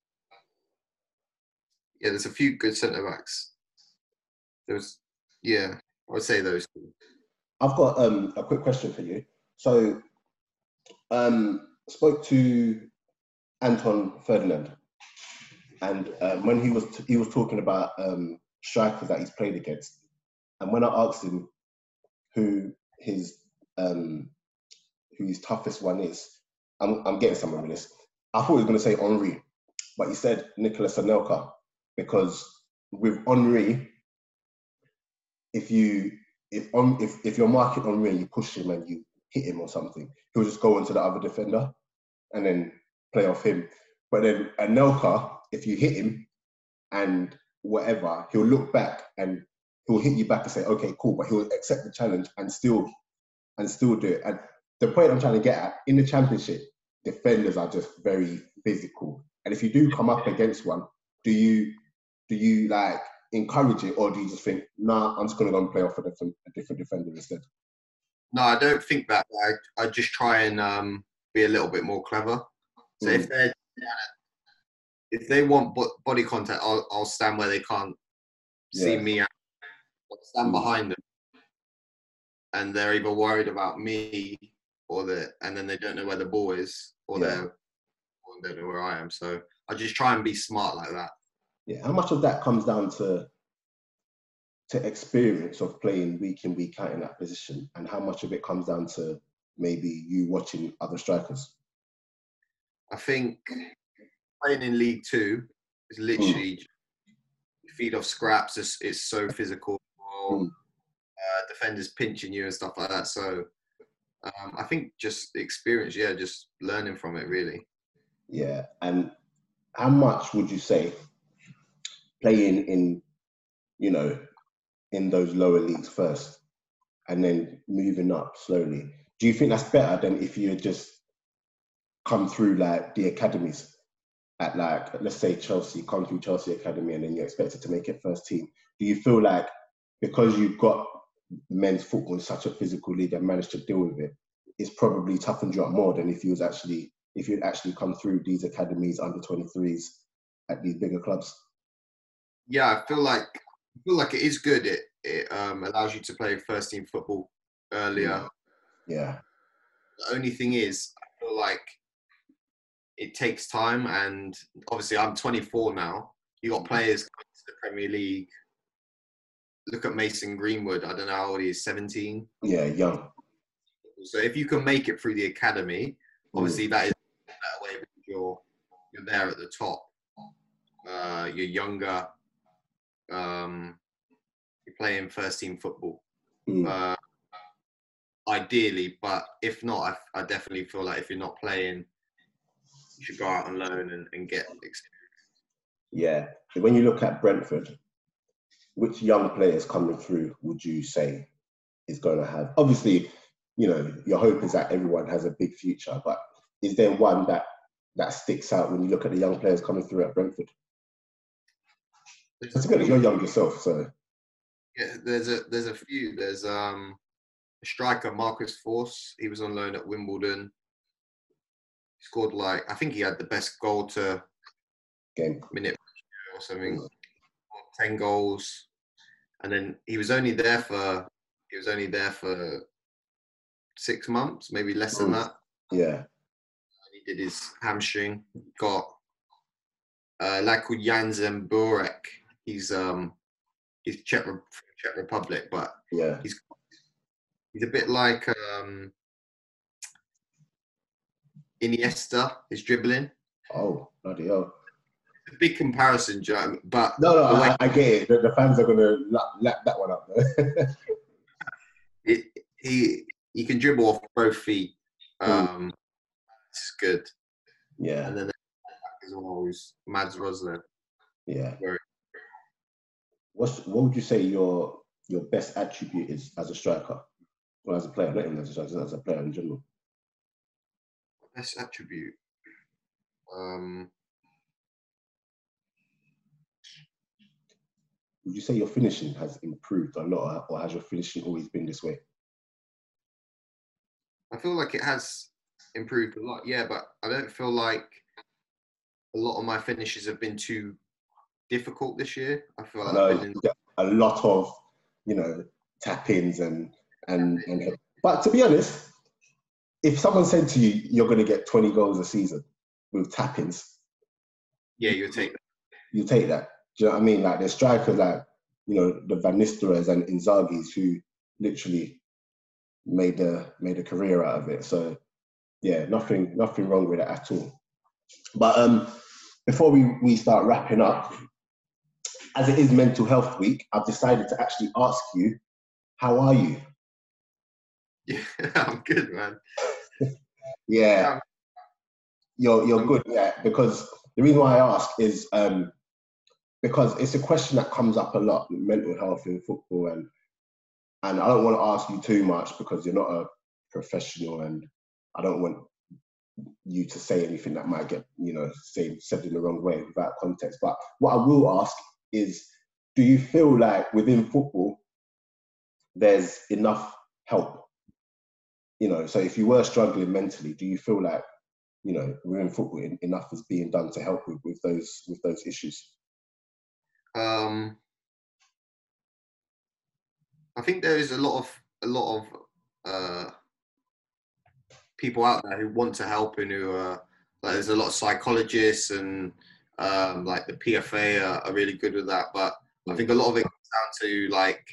yeah, there's a few good centre backs. There's, yeah, I would say those. two. I've got um, a quick question for you. So, um, spoke to Anton Ferdinand, and um, when he was he was talking about um, strikers that he's played against, and when I asked him who his um, who his toughest one is, I'm, I'm getting somewhere with this. I thought he was going to say Henri, but he said Nicolas Anelka because with Henri, if you if on if, if you're marking Henri and you push him and you hit him or something, he'll just go into the other defender and then play off him. But then Anelka, if you hit him and whatever, he'll look back and he'll hit you back and say, okay, cool, but he'll accept the challenge and still and still do it. And the point I'm trying to get at in the championship, defenders are just very physical. And if you do come up against one, do you do you like encourage it or do you just think, nah, I'm just gonna go and play off a different a different defender instead? No, I don't think that. I I just try and um, be a little bit more clever. So if they if they want bo- body contact, I'll I'll stand where they can't see Yeah. me. I'll stand Mm. behind them, and they're either worried about me or the, and then they don't know where the ball is, or Yeah. they're or they don't know where I am. So I just try and be smart like that. Yeah, how much of that comes down to to experience of playing week in week out in that position, and how much of it comes down to maybe you watching other strikers? I think playing in League Two is literally you feed off scraps. It's, it's so physical. Mm. Uh, defenders pinching you and stuff like that. So um, I think just the experience, yeah, just learning from it really. Yeah, and how much would you say playing in, you know, in those lower leagues first, and then moving up slowly? Do you think that's better than if you had just come through like the academies at like let's say Chelsea, come through Chelsea academy, and then you're expected to make it first team? Do you feel like because you've got men's football in such a physical league and managed to deal with it, it's probably toughened you up more than if you was actually if you'd actually come through these academies under 23s at these bigger clubs. Yeah, I feel like I feel like it is good. It it um, allows you to play first team football earlier. Yeah, The only thing is, I feel like it takes time, and obviously I'm 24 now. You got players coming to the Premier League. Look at Mason Greenwood. I don't know how old he is, 17. yeah, young. So if you can make it through the academy, obviously that is that way because you're you're there at the top. Uh, you're younger. Um, you're playing first team football. Mm. Uh, ideally, but if not, I, I definitely feel like if you're not playing, you should go out on loan and, and get experience. Yeah, when you look at Brentford, which young players coming through would you say is going to have? Obviously, you know, your hope is that everyone has a big future, but is there one that that sticks out when you look at the young players coming through at Brentford? That's good. You're young yourself, so yeah. There's a there's a few. There's um a striker Marcus Forss. He was on loan at Wimbledon. He scored like I think he had the best goal to game minute or something. Ten goals, and then he was only there for he was only there for six months, maybe less than that. Yeah. He did his hamstring. Got uh, lad called Jan Zamburek. He's um he's Czech, Czech Republic, but yeah, he's he's a bit like um Iniesta. His dribbling. Oh bloody hell! A big comparison, Joe. But no, no, I, I, get it. The, the, fans are gonna lap, lap that one up. it, he he can dribble off both feet. Um, it's good. Yeah. And then as always, Mads Roerslev. Yeah. Very What's what would you say your your best attribute is as a striker, or as a player? Not even as a striker, as a player in general. Best attribute. Um, would you say your finishing has improved a lot, or has your finishing always been this way? I feel like it has improved a lot, yeah, but I don't feel like a lot of my finishes have been too difficult this year. I feel like no, in... a lot of you know tap ins and and and. But to be honest, if someone said to you you're going to get 20 goals a season with tap ins, yeah, you take that. You take that. Do you know what I mean? Like there's strikers like you know the Van Nistelrooys and Inzaghi's who literally made a made a career out of it. So yeah, nothing nothing wrong with it at all. But um, before we, we start wrapping up, as it is Mental Health Week, I've decided to actually ask you, how are you? Yeah, I'm good, man. yeah, you're you're good. Yeah, because the reason why I ask is um, because it's a question that comes up a lot: mental health in football, and and I don't want to ask you too much because you're not a professional, and I don't want you to say anything that might get you know say, said in the wrong way without context. But what I will ask is do you feel like within football there's enough help? You know, so if you were struggling mentally, do you feel like you know within football enough is being done to help with, with those with those issues? Um, I think there is a lot of a lot of uh, people out there who want to help and who are like there's a lot of psychologists and um, like the PFA are, are, really good with that. But I think a lot of it comes down to like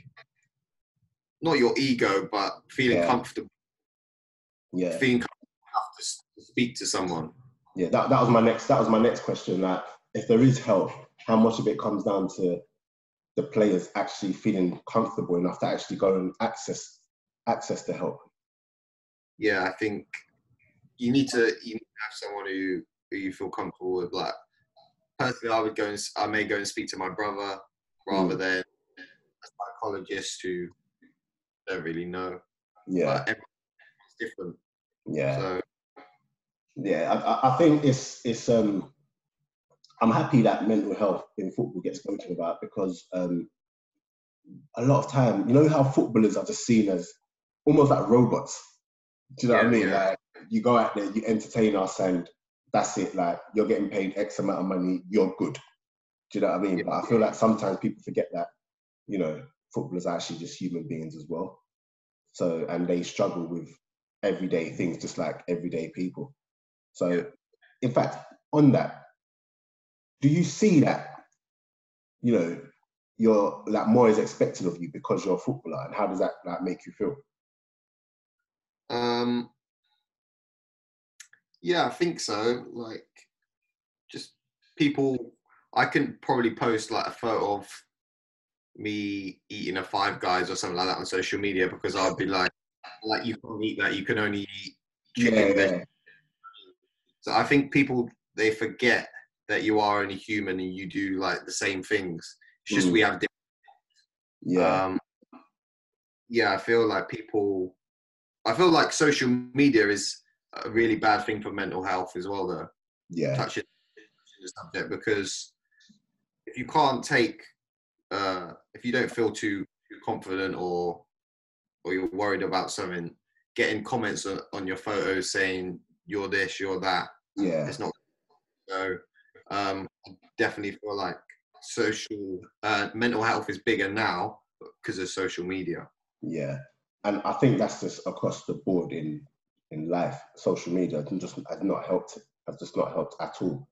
not your ego, but feeling yeah. comfortable. Yeah. Feeling comfortable enough to speak to someone. Yeah, that, that was my next that was my next question. That if there is help, how much of it comes down to the players actually feeling comfortable enough to actually go and access access the help? Yeah, I think you need to you need to have someone who who you feel comfortable with. Like personally, I would go and I may go and speak to my brother rather mm. than a psychologist who don't really know. Yeah, but everyone's different. Yeah. So, yeah, I, I think it's it's um I'm happy that mental health in football gets spoken about because um, a lot of time, you know how footballers are just seen as almost like robots. Do you know yeah, what I mean? Yeah. Like you go out there, you entertain us, and that's it. Like you're getting paid X amount of money, you're good. Do you know what I mean? Yeah. But I feel like sometimes people forget that, you know, footballers are actually just human beings as well. So and they struggle with everyday things just like everyday people. So in fact, on that, do you see that, you know, you're like more is expected of you because you're a footballer and how does that like make you feel? Um yeah, I think so. Like, just people. I can probably post like a photo of me eating a Five Guys or something like that on social media because I'd be like, like you can't eat that. You can only eat chicken. Yeah, yeah. So I think people they forget that you are only human and you do like the same things. It's just mm. we have different Yeah. Um, yeah, I feel like people. I feel like social media is a really bad thing for mental health as well, though. yeah. Touching the subject because if you can't take, uh, if you don't feel too, too confident or or you're worried about something, getting comments on, on your photos saying you're this, you're that, Yeah. it's not. So um, I definitely feel like social uh, mental health is bigger now because of social media. Yeah, and I think that's just across the board in in life. Social media has just has not helped. Has just not helped at all.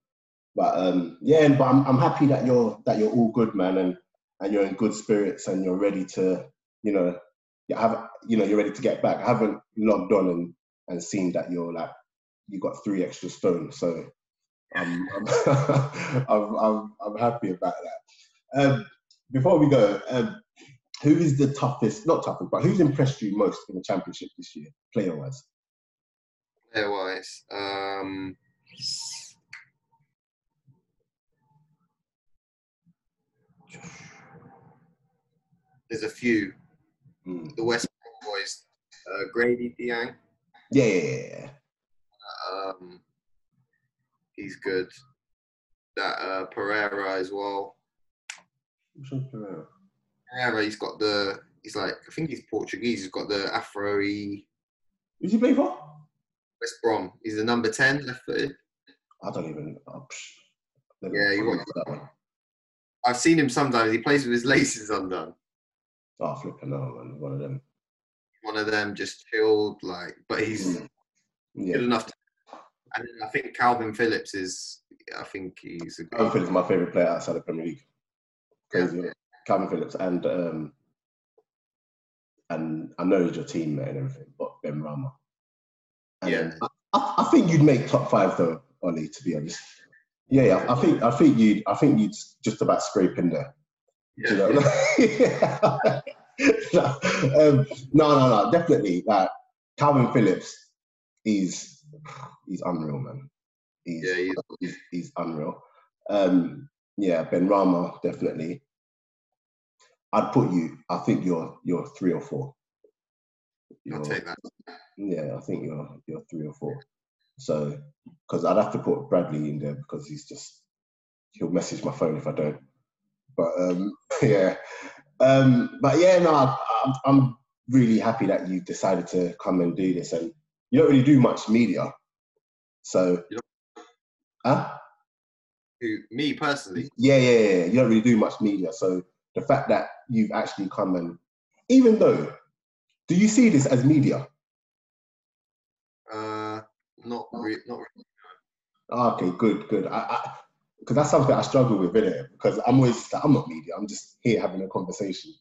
But um, yeah, but I'm I'm happy that you're that you're all good, man, and and you're in good spirits and you're ready to, you know, you have you know you're ready to get back. I haven't logged on and and seen that you're like you got three extra stones, so I'm I'm I'm, I'm, I'm happy about that. Um, before we go, um, who is the toughest, not toughest, but who's impressed you most in the championship this year, player wise? Player wise, um, there's a few. Mm. The West boys, uh, Grady Diang, yeah, yeah. um, he's good. That uh, Pereira as well. Which one's Pereira? Pereira, he's got the. He's like I think he's Portuguese. He's got the Afro-y Who's he play for? West Brom. He's the number ten, left footed. I don't even. Oh. Yeah, you want- that one. I've seen him sometimes. He plays with his laces undone. Oh, flipping no, man. One of them. One of them just chilled, like, but he's Mm. Yeah. good enough. To, and I think Kalvin Phillips is. I think he's a Kalvin. Phillips is my favourite player outside the Premier League. Crazy. innit? Kalvin Phillips and um, and I know he's your teammate and everything, but Benrahma. And Yeah. I, I, think you'd make top five though, Ollie. To be honest. Yeah, yeah. I think I think you'd I think you'd just about scrape in there. Yeah, you know? um, no, no, no, definitely. Like Kalvin Phillips, he's he's unreal, man. He's yeah, he's, he's, he's unreal. Um, yeah, Benrahma, definitely. I'd put you. I think you're you're three or four. I'll take that. yeah, I think you're you're three or four. So, because I'd have to put Bradley in there because he's just he'll message my phone if I don't. But um, yeah, um, but yeah, no, I, I'm, I'm really happy that you decided to come and do this, and you don't really do much media, so. You Huh? Who, me personally, Yeah, yeah, yeah. You don't really do much media, so the fact that you've actually come and, even though, do you see this as media? uh, not re- not re- Ah, Okay, good, good. I, because that's something I struggle with, innit? Because I'm always I'm not media. I'm just here having a conversation.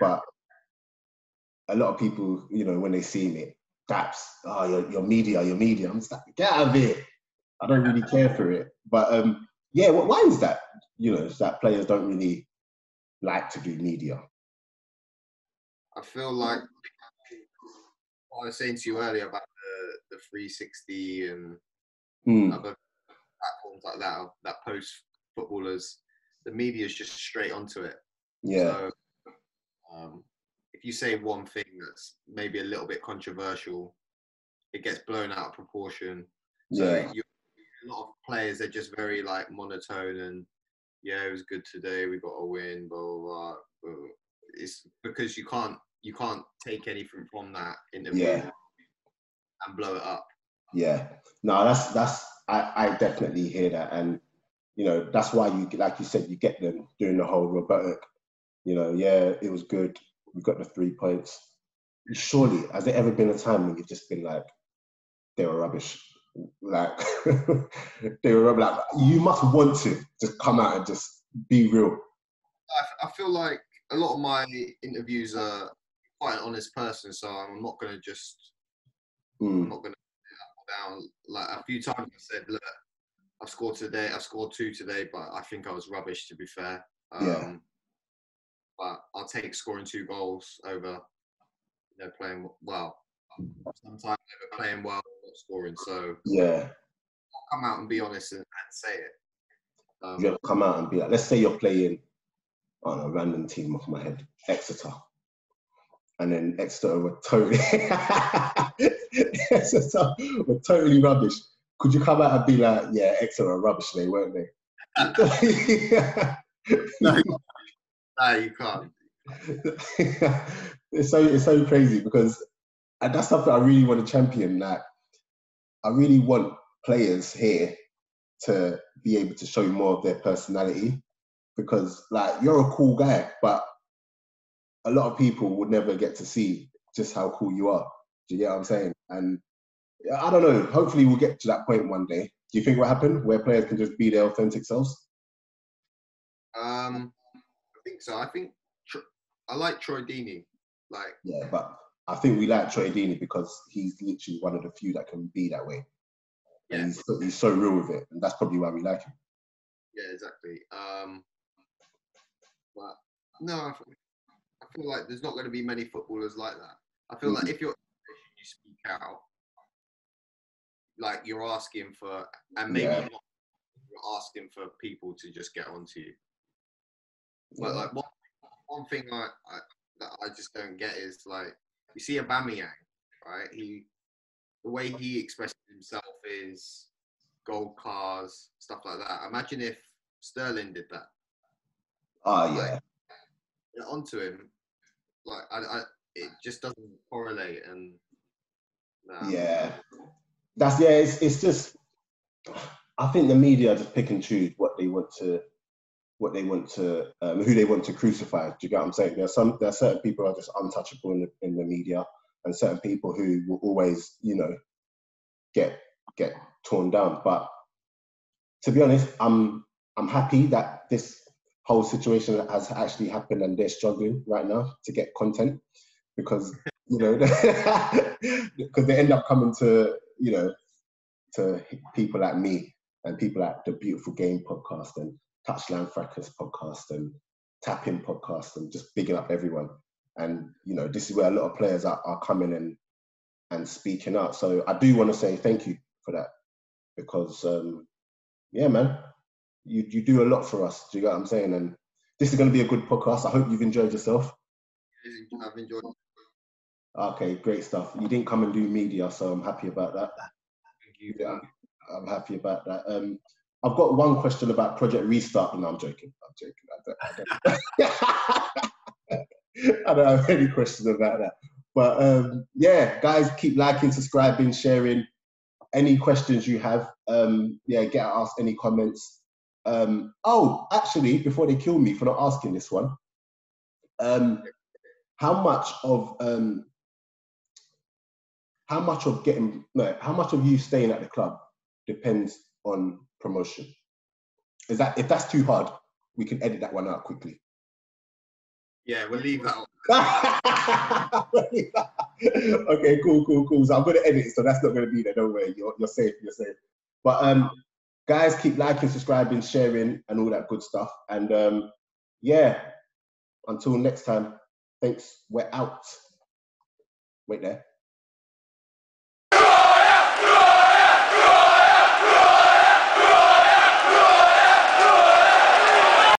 But a lot of people, you know, when they see me, daps, oh, you're, you're media, you're media. I'm just like, get out of here. I don't really care for it. But um, yeah, why is that? You know, is that players don't really like to do media. I feel like what I was saying to you earlier about the, the 360 and Mm, other platforms like that that post footballers, the media is just straight onto it. yeah, So, um, if you say one thing that's maybe a little bit controversial, it gets blown out of proportion. So yeah, you, a lot of players they're just very like monotone and yeah, it was good today. We got a win. Blah blah. blah. It's because you can't you can't take anything from that interview Yeah. and blow it up. yeah. No, that's that's I, I definitely hear that, and you know that's why you like you said you get them doing the whole robotic. You know, yeah, it was good. We got the three points. Surely, has there ever been a time when you've just been like, they were rubbish? Like they were rubbish. Like, you must want to just come out and just be real. I, I feel like a lot of my interviews are quite an honest person, so I'm not going to just I'm Mm, not going to down. Like a few times I said, look, I've scored today. I've scored two today, but I think I was rubbish. To be fair, um, Yeah. But I'll take scoring two goals over you know playing well. Sometimes over playing well, not scoring. So yeah, I'll come out and be honest and, and say it. Um, you have to come out and be like, let's say you're playing on a random team off my head, Exeter. And then Exeter were totally Exeter were totally rubbish. Could you come out and be like, yeah, Exeter are rubbish, they weren't they? no, no, you can't. it's so it's so crazy because and that's something I really want to champion. Like I really want players here to be able to show more of their personality because like you're a cool guy, but a lot of people would never get to see just how cool you are. Do you get what I'm saying? And I don't know. Hopefully, we'll get to that point one day. Do you think what happened where players can just be their authentic selves? Um, think so. I think I like Troy Deeney. Like yeah, but I think we like Troy Deeney because he's literally one of the few that can be that way. Yeah. He's so, he's so real with it, and that's probably why we like him. Yeah, exactly. Um, but no, I feel, I feel like there's not going to be many footballers like that. I feel mm-hmm. like if you're you speak out, like you're asking for, and maybe yeah. not, you're asking for people to just get onto you. But like one, one thing I, I that I just don't get is like you see Aubameyang, right? He the way he expresses himself is gold cars, stuff like that. Imagine if Sterling did that. Oh yeah. Like, onto him, like I, I, it just doesn't correlate, and yeah, that's yeah. It's it's just I think the media just pick and choose what they want to what they want to, um, who they want to crucify. Do you get what I'm saying? There's some, there are certain people are just untouchable in the, in the media, and certain people who will always, you know, get get torn down. But to be honest, I'm I'm happy that this whole situation has actually happened, and they're struggling right now to get content because you know because they end up coming to you know to people like me and people like the Beautiful Game podcast and Touchline Fracas podcast and Tapping podcast and just bigging up everyone. And you know, this is where a lot of players are, are coming and and speaking out. So I do want to say thank you for that because um, yeah, man, you you do a lot for us. Do you get what I'm saying? And this is going to be a good podcast. I hope you've enjoyed yourself. I've enjoyed. Okay, great stuff. You didn't come and do media, so I'm happy about that. Thank you. Yeah, I'm happy about that. Um, I've got one question about Project Restart. No, I'm joking. I'm joking. I don't, I don't, I don't have any questions about that. But um, yeah, guys, keep liking, subscribing, sharing. Any questions you have, um, yeah, get asked any comments. Um, oh, actually, before they kill me for not asking this one, um, how much of um, how much of getting no, how much of you staying at the club depends on promotion. Is that if that's too hard, we can edit that one out quickly. Yeah, we'll leave that. okay, cool, cool, cool. So I'm gonna edit it, so that's not gonna be there. Don't worry, you're you're safe, you're safe. But um, guys, keep liking, subscribing, sharing, and all that good stuff. And um, yeah, until next time. Thanks. We're out. Wait there.